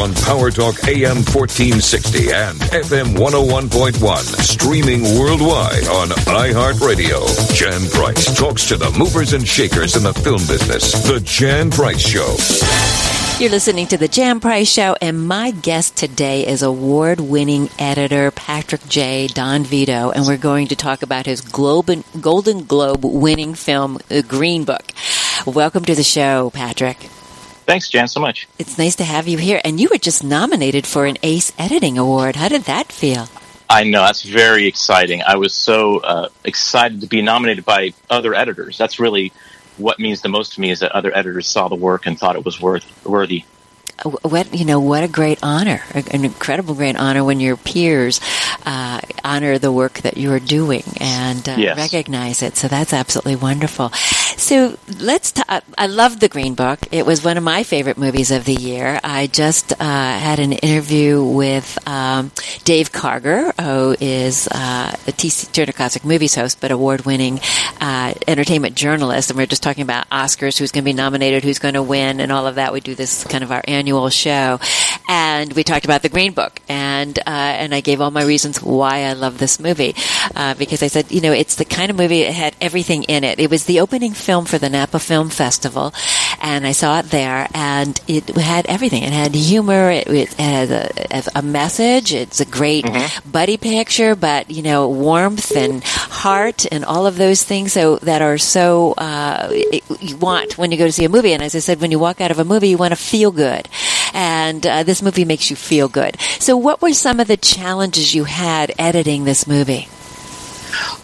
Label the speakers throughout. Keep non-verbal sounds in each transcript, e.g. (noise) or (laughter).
Speaker 1: on Power Talk AM 1460 and FM 101.1. Streaming worldwide on iHeartRadio. Jan Price talks to the movers and shakers in the film business. The Jan Price Show.
Speaker 2: You're listening to the Jan Price Show, and my guest today is award winning editor Patrick J. Don Vito, and we're going to talk about his Golden Globe winning film, The Green Book. Welcome to the show, Patrick.
Speaker 3: Thanks, Jan, so much.
Speaker 2: It's nice to have you here. And you were just nominated for an ACE Editing Award. How did that feel?
Speaker 3: I know that's very exciting. I was so uh, excited to be nominated by other editors. That's really what means the most to me is that other editors saw the work and thought it was worth worthy
Speaker 2: what you know what a great honor an incredible great honor when your peers uh, honor the work that you are doing and uh,
Speaker 3: yes.
Speaker 2: recognize it. So that's absolutely wonderful. So let's talk i love the green book. It was one of my favorite movies of the year. I just uh, had an interview with um, dave karger who is uh, a tc turner classic movies host but award-winning uh, entertainment journalist. And we are just talking about oscars who's going to be nominated who's going to win and all of that. We do this kind of our annual annual show, and we talked about the Green Book, and uh, and I gave all my reasons why I love this movie, uh, because I said, you know, it's the kind of movie that had everything in it. It was the opening film for the Napa Film Festival, and I saw it there, and it had everything. It had humor, it, it had a, a, message. It's a great mm-hmm. buddy picture, but you know, warmth and heart and all of those things so that are so uh, you want when you go to see a movie. And as I said, when you walk out of a movie, you want to feel good and uh, this movie makes you feel good. So, what were some of the challenges you had editing this movie?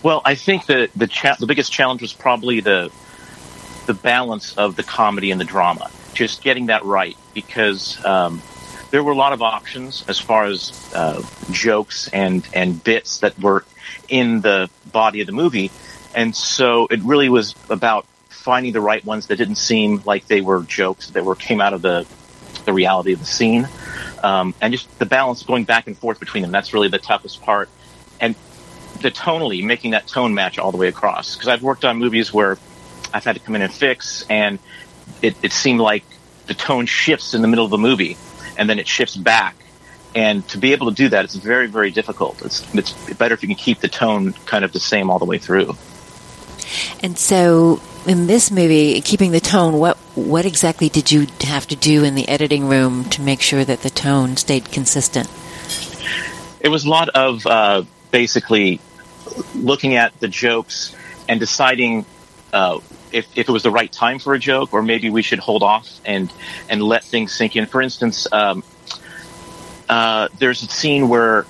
Speaker 3: Well, I think the the, cha- the biggest challenge was probably the the balance of the comedy and the drama, just getting that right, because um, there were a lot of options as far as uh, jokes and and bits that were in the body of the movie, and so it really was about finding the right ones that didn't seem like they were jokes that were came out of the the reality of the scene, um, and just the balance going back and forth between them. That's really the toughest part, and the tonally making that tone match all the way across. Because I've worked on movies where I've had to come in and fix, and it, it seemed like the tone shifts in the middle of the movie, and then it shifts back. And to be able to do that, it's very, very difficult. It's, it's better if you can keep the tone kind of the same all the way through.
Speaker 2: And so, in this movie, keeping the tone, what what exactly did you have to do in the editing room to make sure that the tone stayed consistent?
Speaker 3: It was a lot of uh, basically looking at the jokes and deciding uh, if, if it was the right time for a joke, or maybe we should hold off and and let things sink in. For instance, um, uh, there's a scene where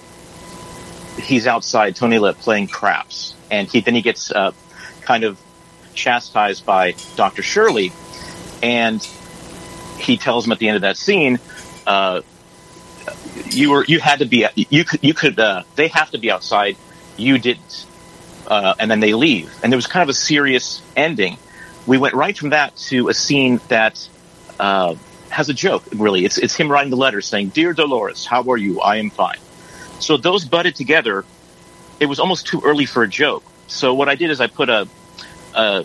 Speaker 3: he's outside Tony Lip playing craps, and he then he gets uh, kind of chastised by Dr. Shirley, and he tells him at the end of that scene, uh, "You were you had to be you could you could uh, they have to be outside, you didn't." Uh, and then they leave, and there was kind of a serious ending. We went right from that to a scene that uh, has a joke. Really, it's it's him writing the letter saying, "Dear Dolores, how are you? I am fine." So those butted together. It was almost too early for a joke. So what I did is I put a, a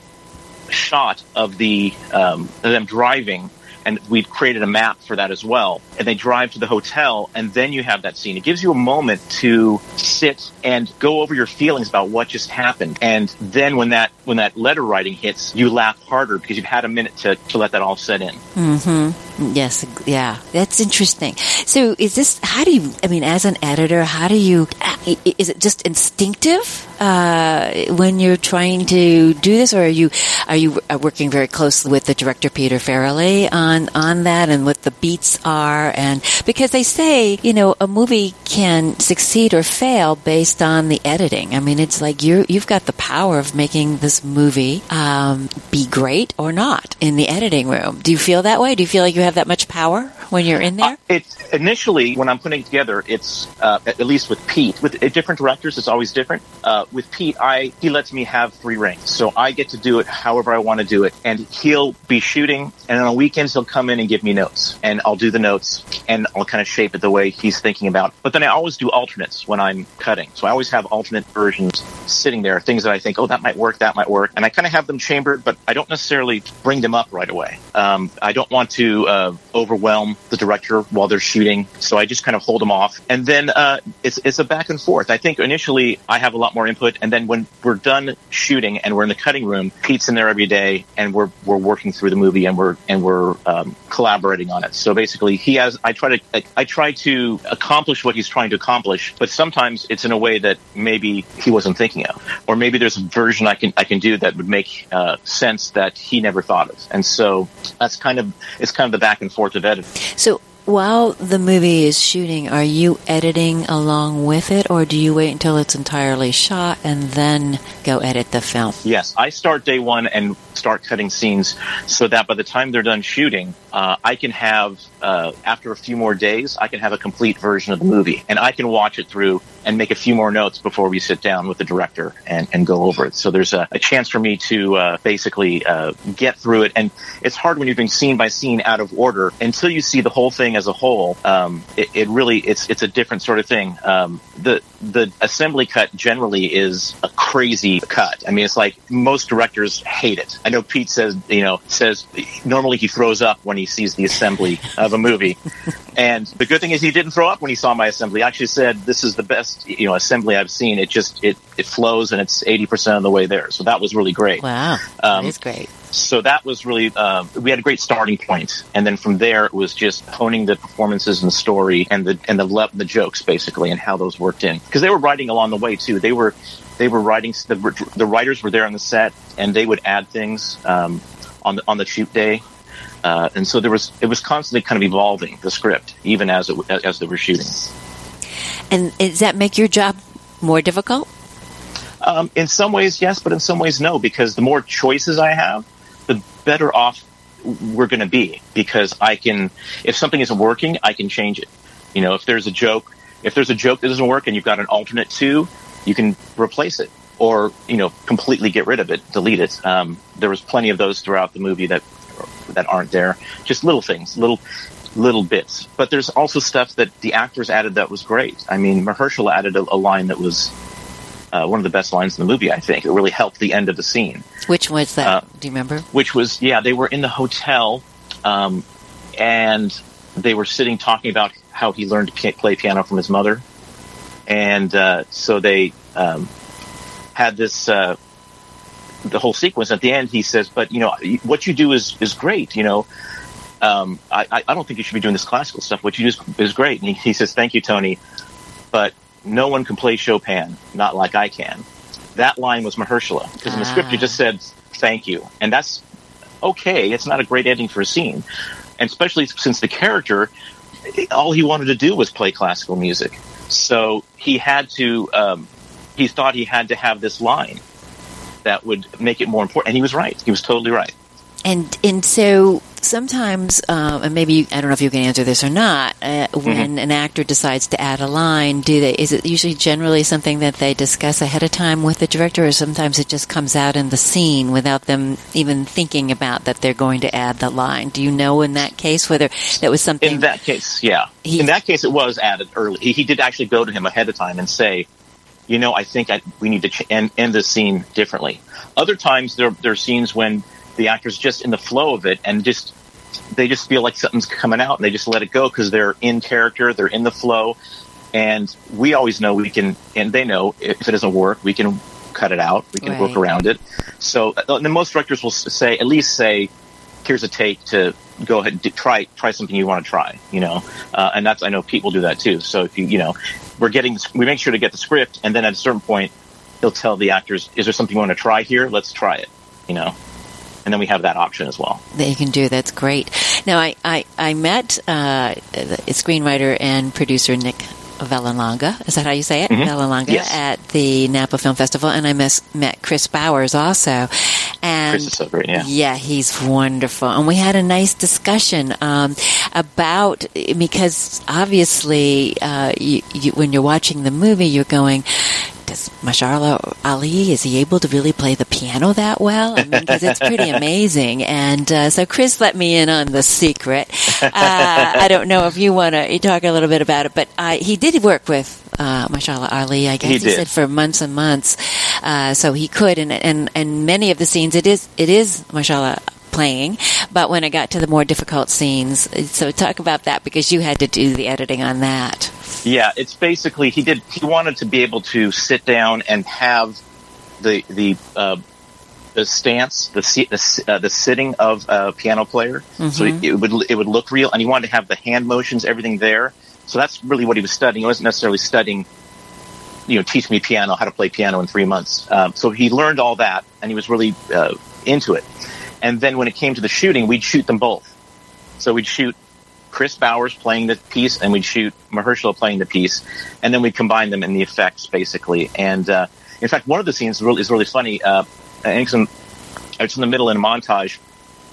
Speaker 3: shot of the um, them driving and we've created a map for that as well. And they drive to the hotel, and then you have that scene. It gives you a moment to sit and go over your feelings about what just happened. And then when that when that letter writing hits, you laugh harder because you've had a minute to, to let that all set in.
Speaker 2: Mm-hmm. Yes, yeah, that's interesting. So, is this how do you? I mean, as an editor, how do you? Is it just instinctive uh, when you're trying to do this, or are you are you working very closely with the director Peter Farrelly on on that and what the beats are? And because they say, you know, a movie can succeed or fail based on the editing. I mean, it's like you you've got the power of making this movie um, be great or not in the editing room. Do you feel that way? Do you feel like you have that much power when you're in there? Uh,
Speaker 3: it's initially when I'm putting together. It's uh, at least with Pete. With different directors, it's always different. Uh, with Pete, I he lets me have free reign, so I get to do it however I want to do it. And he'll be shooting, and on weekends he'll come in and give me notes, and I'll do the notes, and I'll kind of shape it the way he's thinking about. But then I always do alternates when I'm cutting, so I always have alternate versions sitting there, things that I think, oh, that might work, that might work, and I kind of have them chambered, but I don't necessarily bring them up right away. Um, I don't want to uh, overwhelm the director while they're shooting, so I just kind of hold them off, and then uh, it's it's a back and forth. I think initially I have a lot more input, and then when we're done shooting and we're in the cutting room, Pete's in there every day, and we're we're working through the movie and we're and we're um, collaborating on it. So basically, he has I try to I try to accomplish what he's trying to accomplish, but sometimes it's in a way that maybe he wasn't thinking of, or maybe there's a version I can I can do that would make uh, sense that he never thought of, and so that's kind of it's kind of the back and forth of editing.
Speaker 2: So while the movie is shooting, are you editing along with it, or do you wait until it's entirely shot and then go edit the film?
Speaker 3: Yes, I start day one and start cutting scenes so that by the time they're done shooting, uh, I can have, uh, after a few more days, I can have a complete version of the movie and I can watch it through and make a few more notes before we sit down with the director and, and go over it. So there's a, a chance for me to uh, basically uh, get through it. And it's hard when you're doing scene by scene out of order until you see the whole thing as a whole. Um, it, it, really it's it's a different sort of thing. Um, the the assembly cut generally is a crazy cut. I mean, it's like most directors hate it. I know Pete says you know says normally he throws up when he sees the assembly of a movie. (laughs) And the good thing is he didn't throw up when he saw my assembly. He actually said, "This is the best, you know, assembly I've seen. It just it it flows and it's eighty percent of the way there." So that was really great.
Speaker 2: Wow, um, that's great.
Speaker 3: So that was really uh, we had a great starting point. and then from there it was just honing the performances and the story and the and the le- the jokes basically and how those worked in because they were writing along the way too. They were they were writing the the writers were there on the set and they would add things um, on the on the shoot day uh, and so there was it was constantly kind of evolving the script even as it as they were shooting.
Speaker 2: And does that make your job more difficult?
Speaker 3: Um, in some ways, yes, but in some ways, no, because the more choices I have, the better off we're going to be. Because I can, if something isn't working, I can change it. You know, if there's a joke, if there's a joke that doesn't work and you've got an alternate to, you can replace it or you know completely get rid of it, delete it. Um, there was plenty of those throughout the movie that that aren't there. Just little things, little little bits. But there's also stuff that the actors added that was great. I mean, Mahershala added a, a line that was uh, one of the best lines in the movie. I think it really helped the end of the scene.
Speaker 2: Which was that? Uh, Do you remember?
Speaker 3: Which was yeah, they were in the hotel, um, and they were sitting talking about how he learned to play piano from his mother, and uh, so they um, had this uh, the whole sequence. At the end, he says, "But you know, what you do is is great. You know, um, I, I don't think you should be doing this classical stuff. What you do is, is great." And he, he says, "Thank you, Tony, but no one can play Chopin, not like I can." That line was Mahershala because in the script you just said "thank you," and that's okay. It's not a great ending for a scene, and especially since the character, all he wanted to do was play classical music. So he had to. Um, he thought he had to have this line that would make it more important. And he was right. He was totally right.
Speaker 2: And and so sometimes, um, and maybe I don't know if you can answer this or not. Uh, when mm-hmm. an actor decides to add a line, do they? Is it usually generally something that they discuss ahead of time with the director, or sometimes it just comes out in the scene without them even thinking about that they're going to add the line? Do you know in that case whether that was something?
Speaker 3: In that case, yeah. He, in that case, it was added early. He, he did actually go to him ahead of time and say, you know, I think I, we need to ch- end, end the scene differently. Other times there, there are scenes when the actor's just in the flow of it and just, they just feel like something's coming out and they just let it go because they're in character, they're in the flow. And we always know we can, and they know if it doesn't work, we can cut it out, we can right. work around it. So the most directors will say, at least say, here's a take to go ahead try try something you want to try you know uh, and that's i know Pete will do that too so if you you know we're getting we make sure to get the script, and then at a certain point, he'll tell the actors, "Is there something you want to try here? Let's try it." You know, and then we have that option as well.
Speaker 2: That you can do. That's great. Now, I I, I met uh, screenwriter and producer Nick Vallelonga. Is that how you say it?
Speaker 3: Mm-hmm. yes.
Speaker 2: at the Napa Film Festival, and I met Kris Bowers also. And
Speaker 3: Kris is so great, yeah.
Speaker 2: Yeah, he's wonderful, and we had a nice discussion um, about because obviously, uh, you, you, when you're watching the movie, you're going does Mahershala Ali is he able to really play the piano that well? I mean, because it's pretty (laughs) amazing. And uh, so Kris let me in on the secret. Uh, I don't know if you want to talk a little bit about it, but uh, he did work with uh, Mahershala Ali. I guess
Speaker 3: He
Speaker 2: he, said for months and months, uh, so he could. And and and many of the scenes, it is it is Mahershala playing. But when it got to the more difficult scenes, so talk about that because you had to do the editing on that.
Speaker 3: Yeah, it's basically he did. He wanted to be able to sit down and have the the uh, the stance, the the, uh, the sitting of a piano player. So it, it would it would look real, and he wanted to have the hand motions, everything there. So that's really what he was studying. He wasn't necessarily studying, you know, teach me piano, how to play piano in three months. Um, so he learned all that, and he was really uh, into it. And then when it came to the shooting, we'd shoot them both. So we'd shoot Kris Bowers playing the piece, and we'd shoot Mahershala playing the piece, and then we'd combine them in the effects, basically. And uh, in fact, one of the scenes is really, is really funny. Uh, it's in, it's in the middle in a montage.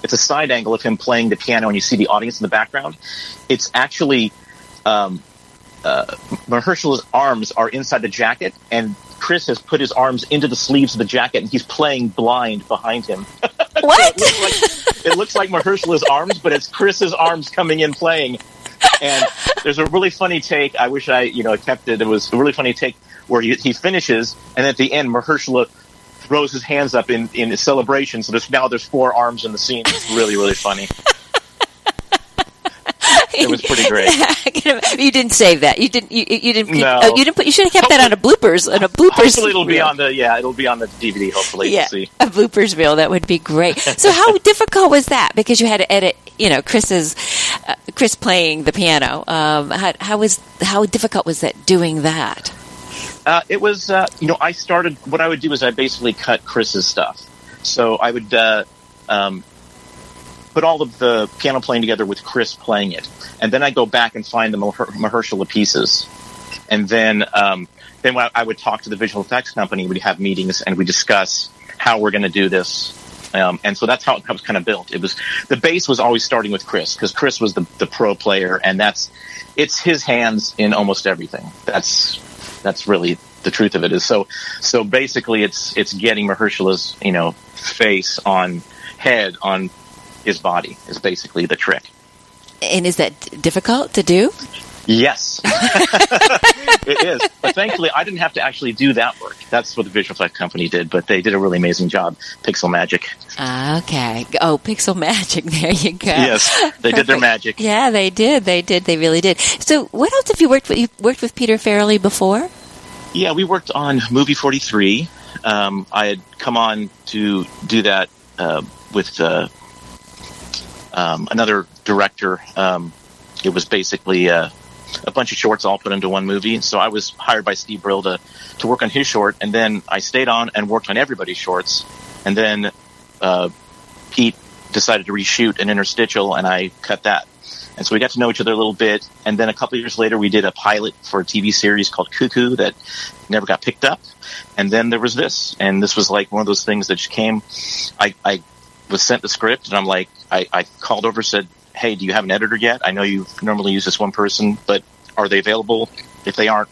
Speaker 3: It's a side angle of him playing the piano, and you see the audience in the background. It's actually um, uh, Mahershala's arms are inside the jacket, and Kris has put his arms into the sleeves of the jacket, and he's playing blind behind him. (laughs)
Speaker 2: What?
Speaker 3: like it looks like Mahershala's arms, but it's Kris's arms coming in playing. And there's a really funny take. I wish I, you know, kept it. It was a really funny take where he, he finishes, and at the end, Mahershala throws his hands up in in celebration. So there's now there's four arms in the scene. It's really really funny. It was pretty (laughs) great.
Speaker 2: you didn't save that. You didn't. You, you didn't. You,
Speaker 3: No.
Speaker 2: oh, you didn't put. You should have kept that on a bloopers. On a bloopers.
Speaker 3: Hopefully it'll be
Speaker 2: reel.
Speaker 3: on the yeah it'll be on the DVD. Hopefully
Speaker 2: yeah, a bloopers reel. That would be great. So, how (laughs) difficult was that? Because you had to edit. You know, Kris's uh, Kris playing the piano. Um, how, how was how difficult was that doing that?
Speaker 3: Uh, it was, uh, you know, I started, what I would do is I basically cut Kris's stuff. So I would uh, um, put all of the piano playing together with Kris playing it. And then I go back and find the Mahershala pieces. And then, um, then I would talk to the visual effects company. We'd have meetings and we discuss how we're going to do this. Um, and so that's how it was kind of built. It was the base was always starting with Kris because Kris was the, the pro player, and that's it's his hands in almost everything. That's that's really the truth of it is so so basically it's it's getting Mahershala's you know face on head on his body is basically the trick.
Speaker 2: And is that d- difficult to do?
Speaker 3: Yes, (laughs) it is. But thankfully, I didn't have to actually do that work. That's what the visual effects company did, but they did a really amazing job. Pixel Magic.
Speaker 2: Okay. Oh, Pixel Magic. (laughs) There you go.
Speaker 3: Yes, they did their magic.
Speaker 2: Yeah, they did. They did. They really did. So, what else have you worked with? You worked with Peter Farrelly before?
Speaker 3: Yeah, we worked on movie 43. Um, I had come on to do that uh, with uh, um, another director. Um, it was basically uh, a bunch of shorts all put into one movie. So I was hired by Steve Brill to, to work on his short, and then I stayed on and worked on everybody's shorts. And then uh, Pete decided to reshoot an interstitial, and I cut that. And so we got to know each other a little bit. And then a couple years later, we did a pilot for a TV series called Cuckoo that never got picked up. And then there was this, and this was like one of those things that just came. I, I was sent the script, and I'm like, I, I called over, said, "Hey, do you have an editor yet? I know you normally use this one person, but are they available? If they aren't,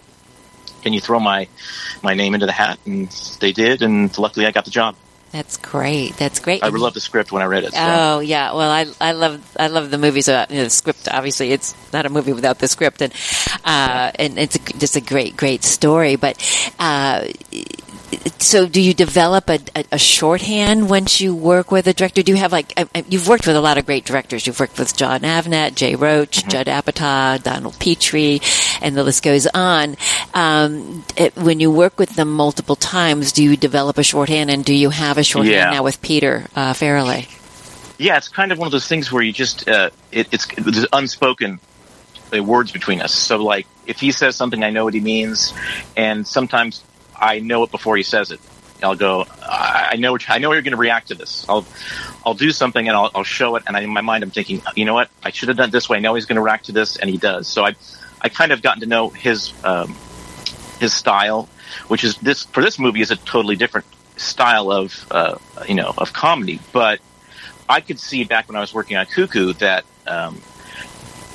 Speaker 3: can you throw my my name into the hat?" And they did, and luckily I got the job.
Speaker 2: That's great. That's great.
Speaker 3: I loved the script when I read it. So.
Speaker 2: Oh yeah, well I I love I love the movies without you know, the script. Obviously, it's not a movie without the script, and uh, and it's a, just a great great story. But uh, so, do you develop a, a, a shorthand once you work with a director? Do you have like I- I- you've worked with a lot of great directors? You've worked with Jon Avnet, Jay Roach, Judd Apatow, Donald Petrie, and the list goes on. Um, it- when you work with them multiple times, do you develop a shorthand, and do you have a shorthand
Speaker 3: Yeah.
Speaker 2: now with Peter uh, Farrelly?
Speaker 3: yeah, it's kind of one of those things where you just uh, it, it's there's unspoken uh, words between us. So like if he says something, I know what he means, and sometimes I know it before he says it. I'll go. I know. I know you're going to react to this. I'll, I'll do something and I'll, I'll show it. And I, in my mind, I'm thinking, you know what? I should have done it this way. I know he's going to react to this, and he does. So I, I kind of gotten to know his, um, his style, which is this for this movie is a totally different style of, uh, you know, of comedy. But I could see back when I was working on Cuckoo that um,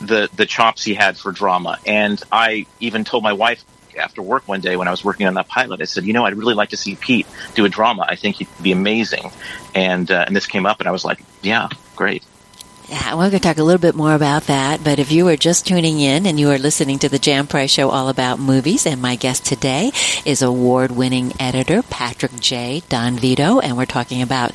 Speaker 3: the the chops he had for drama, and I even told my wife after work one day when I was working on that pilot, I said, you know, I'd really like to see Pete do a drama. I think he'd be amazing, and uh, and this came up, and I was like, yeah, great.
Speaker 2: Yeah, we're going to talk a little bit more about that. But if you are just tuning in and you are listening to the Jan Price Show all about movies, and my guest today is award-winning editor Patrick J. Don Vito, and we're talking about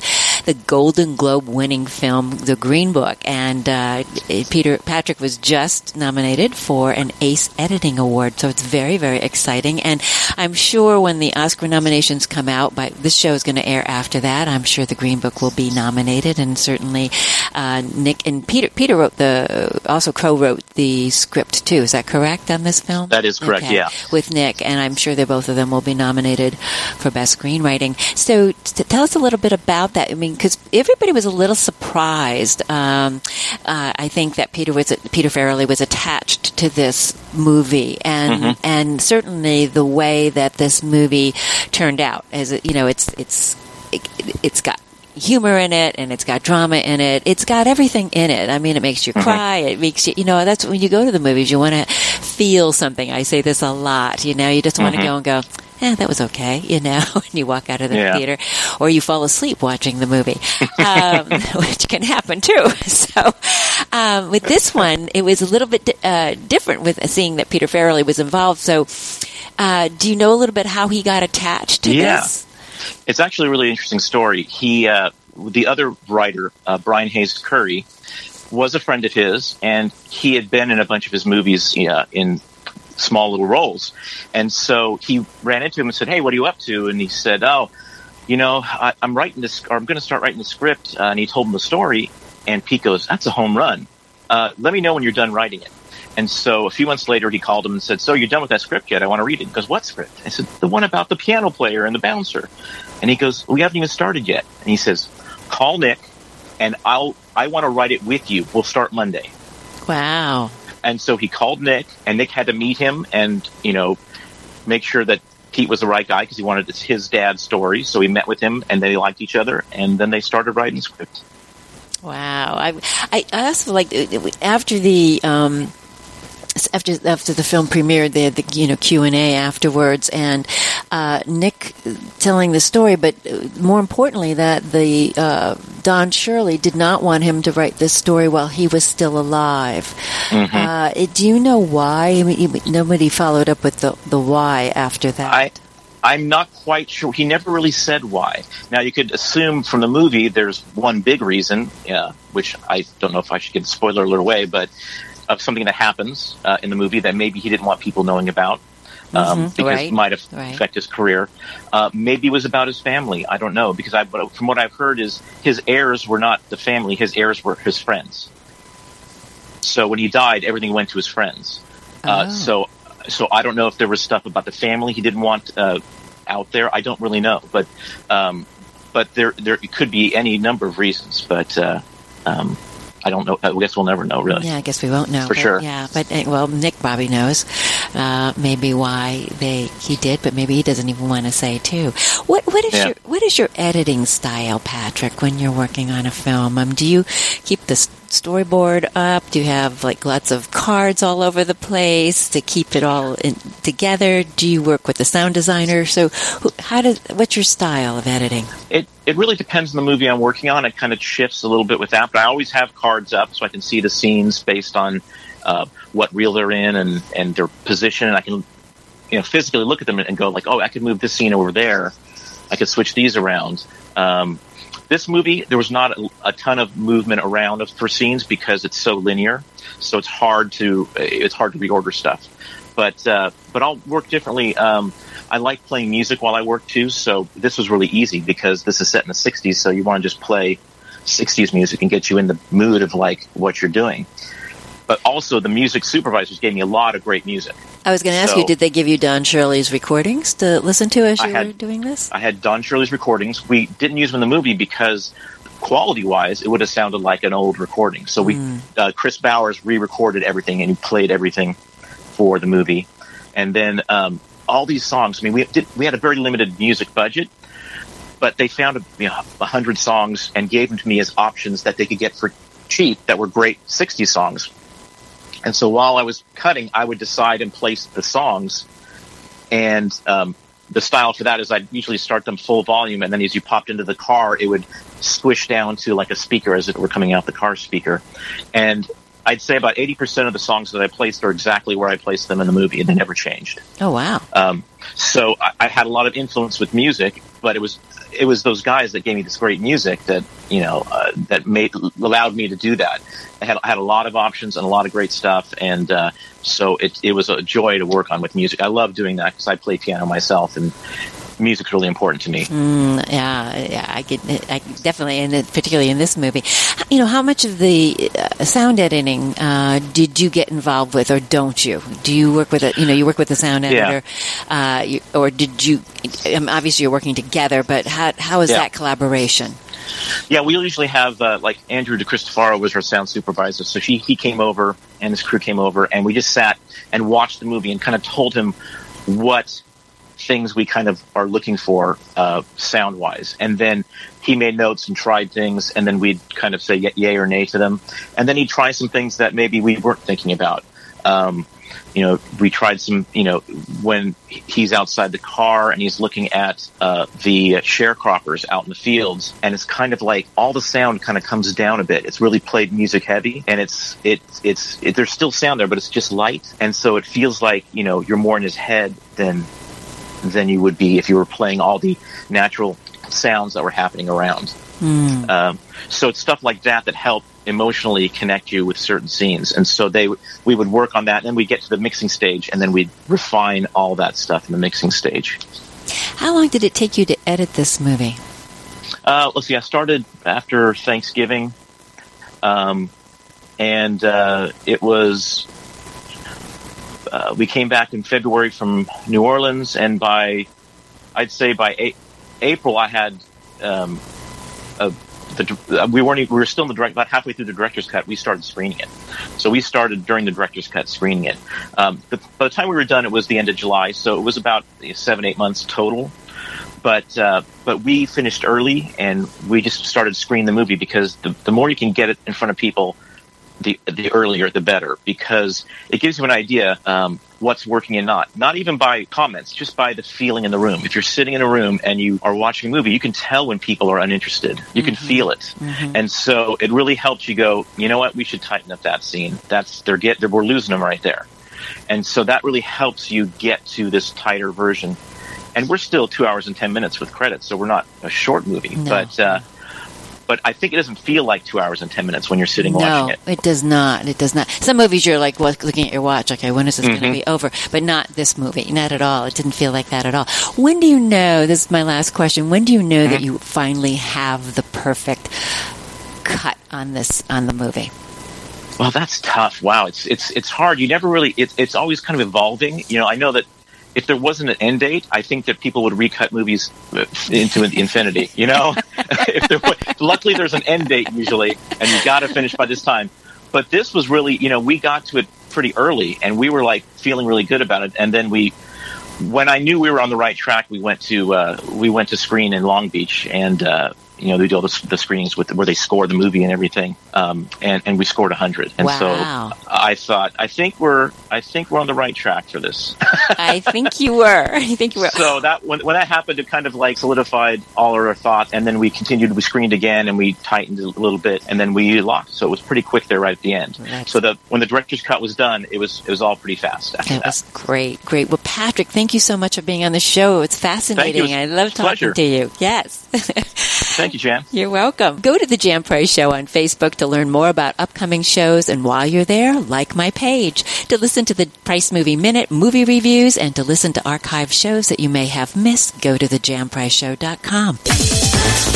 Speaker 2: the Golden Globe winning film, The Green Book. And uh, Peter Patrick was just nominated for an Ace Editing Award, so it's very, very exciting. And I'm sure when the Oscar nominations come out, but this show is going to air after that. I'm sure The Green Book will be nominated, and certainly uh, Nick and Peter. Peter wrote the also co-wrote the script too. Is that correct on this film?
Speaker 3: That is correct.
Speaker 2: Okay.
Speaker 3: Yeah,
Speaker 2: with Nick, and I'm sure that both of them will be nominated for best screenwriting. So, t- tell us a little bit about that. I mean, because everybody was a little surprised. Um, uh, I think that Peter was Peter Farrelly was attached to this movie, and
Speaker 3: Mhm.
Speaker 2: and certainly the way that this movie turned out, as it- you know, it's it's it, it's got humor in it and it's got drama in it. It's got everything in it. I mean, it makes you
Speaker 3: Mhm.
Speaker 2: cry. It makes you, you know, that's when you go to the movies, you want to feel something. I say this a lot, you know, you just want to
Speaker 3: Mhm.
Speaker 2: go and go, eh, that was okay, (laughs) you know, and you walk out of the
Speaker 3: Yeah.
Speaker 2: theater or you fall asleep watching the movie, um, (laughs) (laughs) which can happen too. So, um, with this one, it was a little bit, di- uh, different with seeing that Peter Farrelly was involved. So, uh, do you know a little bit how he got attached to
Speaker 3: Yeah.
Speaker 2: this?
Speaker 3: it's actually a really interesting story. He, uh, the other writer, uh, Brian Hayes Currie, was a friend of his, and he had been in a bunch of his movies uh, in small little roles. And so he ran into him and said, "Hey, what are you up to?" And he said, "Oh, you know, I, I'm writing this, or I'm going to start writing the script." Uh, and he told him the story, and Pete goes, "That's a home run. Uh, let me know when you're done writing it." And so a few months later, he called him and said, "So you're done with that script yet? I want to read it." He goes, "What script?" I said, "The one about the piano player and the bouncer." And he goes, "We haven't even started yet." And he says, "Call Nick, and I'll I want to write it with you. We'll start Monday."
Speaker 2: Wow.
Speaker 3: And so he called Nick, and Nick had to meet him and you know make sure that Pete was the right guy because he wanted his dad's story. So he met with him, and they liked each other, and then they started writing the script.
Speaker 2: Wow, I I I also like after the um, after after the film premiered, they had the you know Q and A afterwards, and uh, Nick telling the story, but more importantly, that the uh, Don Shirley did not want him to write this story while he was still alive.
Speaker 3: Mhm.
Speaker 2: Uh, do you know why? I mean, nobody followed up with the the why after that.
Speaker 3: I I'm not quite sure. He never really said why. Now you could assume from the movie there's one big reason, uh, which I don't know if I should give spoiler alert away, but of something that happens uh, in the movie that maybe he didn't want people knowing about. Um,
Speaker 2: Mhm,
Speaker 3: because
Speaker 2: right,
Speaker 3: it might have
Speaker 2: right.
Speaker 3: affect his career. Uh, maybe it was about his family. I don't know because I, from what I've heard is his heirs were not the family. His heirs were his friends. So when he died, everything went to his friends. Uh,
Speaker 2: Oh.
Speaker 3: so, so I don't know if there was stuff about the family he didn't want uh, out there. I don't really know, but um, but there there could be any number of reasons. But uh, um, I don't know. I guess we'll never know, really.
Speaker 2: Yeah, I guess we won't know
Speaker 3: For sure.
Speaker 2: Yeah, but uh, well, Nick Bobby knows uh, maybe why they he did, but maybe he doesn't even want to say too. What what is
Speaker 3: Yeah.
Speaker 2: your what is your editing style, Patrick, when you're working on a film? Um, do you keep the storyboard up? Do you have like lots of cards all over the place to keep it all in, together? Do you work with the sound designer? So, who, how does what's your style of editing?
Speaker 3: It it really depends on the movie I'm working on. It kind of shifts a little bit with that, but I always have cards up so I can see the scenes based on uh, what reel they're in and and their position, and I can you know physically look at them and go like, oh, I could move this scene over there. I could switch these around. Um, this movie, there was not a, a ton of movement around for scenes because it's so linear. So it's hard to it's hard to reorder stuff. But uh, but I'll work differently. Um, I like playing music while I work too. So this was really easy because this is set in the '60s. So you want to just play '60s music and get you in the mood of like what you're doing. But also, the music supervisors gave me a lot of great music.
Speaker 2: I was going to ask
Speaker 3: So-
Speaker 2: you, did they give you Don Shirley's recordings to listen to as you
Speaker 3: had-
Speaker 2: were doing this?
Speaker 3: I had Don Shirley's recordings. We didn't use them in the movie because quality wise, it would have sounded like an old recording. So we,
Speaker 2: Mm.
Speaker 3: uh, Kris Bowers re-recorded everything and he played everything for the movie. And then, um, all these songs, I mean, we did, we had a very limited music budget, but they found a, you know, hundred songs and gave them to me as options that they could get for cheap that were great 60s songs. And so while I was cutting, I would decide and place the songs and, um, the style for that is I'd usually start them full volume, and then as you popped into the car, it would squish down to like a speaker as it were coming out the car speaker. And I'd say about 80% of the songs that I placed are exactly where I placed them in the movie, and they never changed.
Speaker 2: Oh, wow.
Speaker 3: Um, so I, I had a lot of influence with music, but it was it was those guys that gave me this great music that you know uh, that made allowed me to do that. I had, I had a lot of options and a lot of great stuff, and uh, so it it was a joy to work on with music. I love doing that because I play piano myself, and music's really important to me.
Speaker 2: Mm, yeah, yeah, I get, I definitely, and particularly in this movie. You know, how much of the uh, sound editing uh, did you get involved with, or don't you? Do you work with a, you know, you work with the sound editor, yeah. uh, you, or did you? Um, obviously, you're working together, but how how is yeah. that collaboration?
Speaker 3: Yeah, we usually have uh, like Andrew DeCristofaro was our sound supervisor, so he he came over and his crew came over, and we just sat and watched the movie and kind of told him what things we kind of are looking for uh, sound wise. And then he made notes and tried things, and then we'd kind of say yay or nay to them. And then he'd try some things that maybe we weren't thinking about. Um, you know, we tried some, you know, when he's outside the car and he's looking at uh, the sharecroppers out in the fields, and it's kind of like all the sound kind of comes down a bit. It's really played music heavy, and it's it's it's it, there's still sound there, but it's just light, and so it feels like you know you're more in his head than than you would be if you were playing all the natural sounds that were happening around. Mm. Um, so it's stuff like that that help emotionally connect you with certain scenes. And so they we would work on that, and then we get to the mixing stage, and then we'd refine all that stuff in the mixing stage.
Speaker 2: How long did it take you to edit this movie?
Speaker 3: Uh, let's see. I started after Thanksgiving, um, and uh, it was uh, we came back in February from New Orleans, and by I'd say by a- April, I had um, a, the, we weren't we were still in the direct about halfway through the director's cut. We started screening it, so we started during the director's cut screening it. Um, by the time we were done, it was the end of July, so it was about seven eight months total. But uh, but we finished early, and we just started screening the movie because the, the more you can get it in front of people, the the earlier the better because it gives you an idea um, what's working and not. Not even by comments, just by the feeling in the room. If you're sitting in a room and you are watching a movie, you can tell when people are uninterested. You can mm-hmm. feel it, mm-hmm. and so it really helps you go. You know what? We should tighten up that scene. That's they're get they're, we're losing them right there, and so that really helps you get to this tighter version. And we're still two hours and ten minutes with credits, so we're not a short movie, no. but. Uh, but I think it doesn't feel like two hours and ten minutes when you're sitting
Speaker 2: no,
Speaker 3: watching it.
Speaker 2: No, it does not. It does not. Some movies you're like looking at your watch, okay, when is this mm-hmm. going to be over? But not this movie, not at all. It didn't feel like that at all. When do you know? This is my last question. When do you know mm-hmm. that you finally have the perfect cut on this on the movie?
Speaker 3: Well, that's tough. Wow, it's it's it's hard. You never really. It's it's always kind of evolving. You know, I know that if there wasn't an end date, I think that people would recut movies into infinity. You know, (laughs) if there, luckily there's an end date usually, and you got to finish by this time. But this was really, you know, we got to it pretty early, and we were like feeling really good about it. And then we, when I knew we were on the right track, we went to uh, we went to screen in Long Beach, and uh, you know, they do all the, the screenings with where they score the movie and everything. Um, and, and we scored hundred. And
Speaker 2: wow.
Speaker 3: so I thought, I think we're, I think we're on the right track for this. (laughs)
Speaker 2: I think you were. (laughs) I think you were.
Speaker 3: So that, when, when that happened, it kind of like solidified all our thoughts. And then we continued, we screened again and we tightened a little bit and then we locked. So it was pretty quick there right at the end. Right. So that when the director's cut was done, it was, it was all pretty fast. After
Speaker 2: that, that was great. Great. Well, Patrick, thank you so much for being on the show. It's fascinating. I love talking
Speaker 3: pleasure.
Speaker 2: to you. Yes.
Speaker 3: Thank you, Jan. (laughs)
Speaker 2: You're welcome. Go to the Jan Price Show on Facebook to learn more about upcoming shows, and while you're there, like my page to listen to the Price Movie Minute movie reviews and to listen to archive shows that you may have missed. Go to thejanpriceshow.com.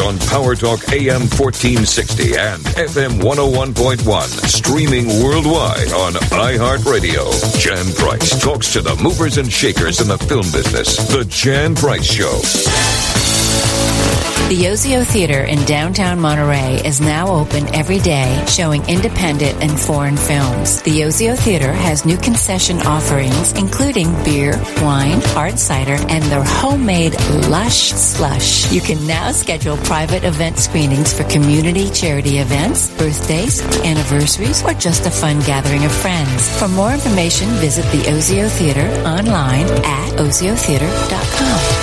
Speaker 1: On Power Talk AM 1460 and FM 101.1, streaming worldwide on iHeartRadio. Jan Price talks to the movers and shakers in the film business. The Jan Price Show.
Speaker 2: The Yozio Theater in downtown Monterey is now open every day, showing independent and foreign films. The Yozio Theater has new concession offerings, including beer, wine, hard cider, and their homemade lush slush. You can now schedule private event screenings for community charity events, birthdays, anniversaries, or just a fun gathering of friends. For more information, visit the Osio Theater online at oziotheater.com.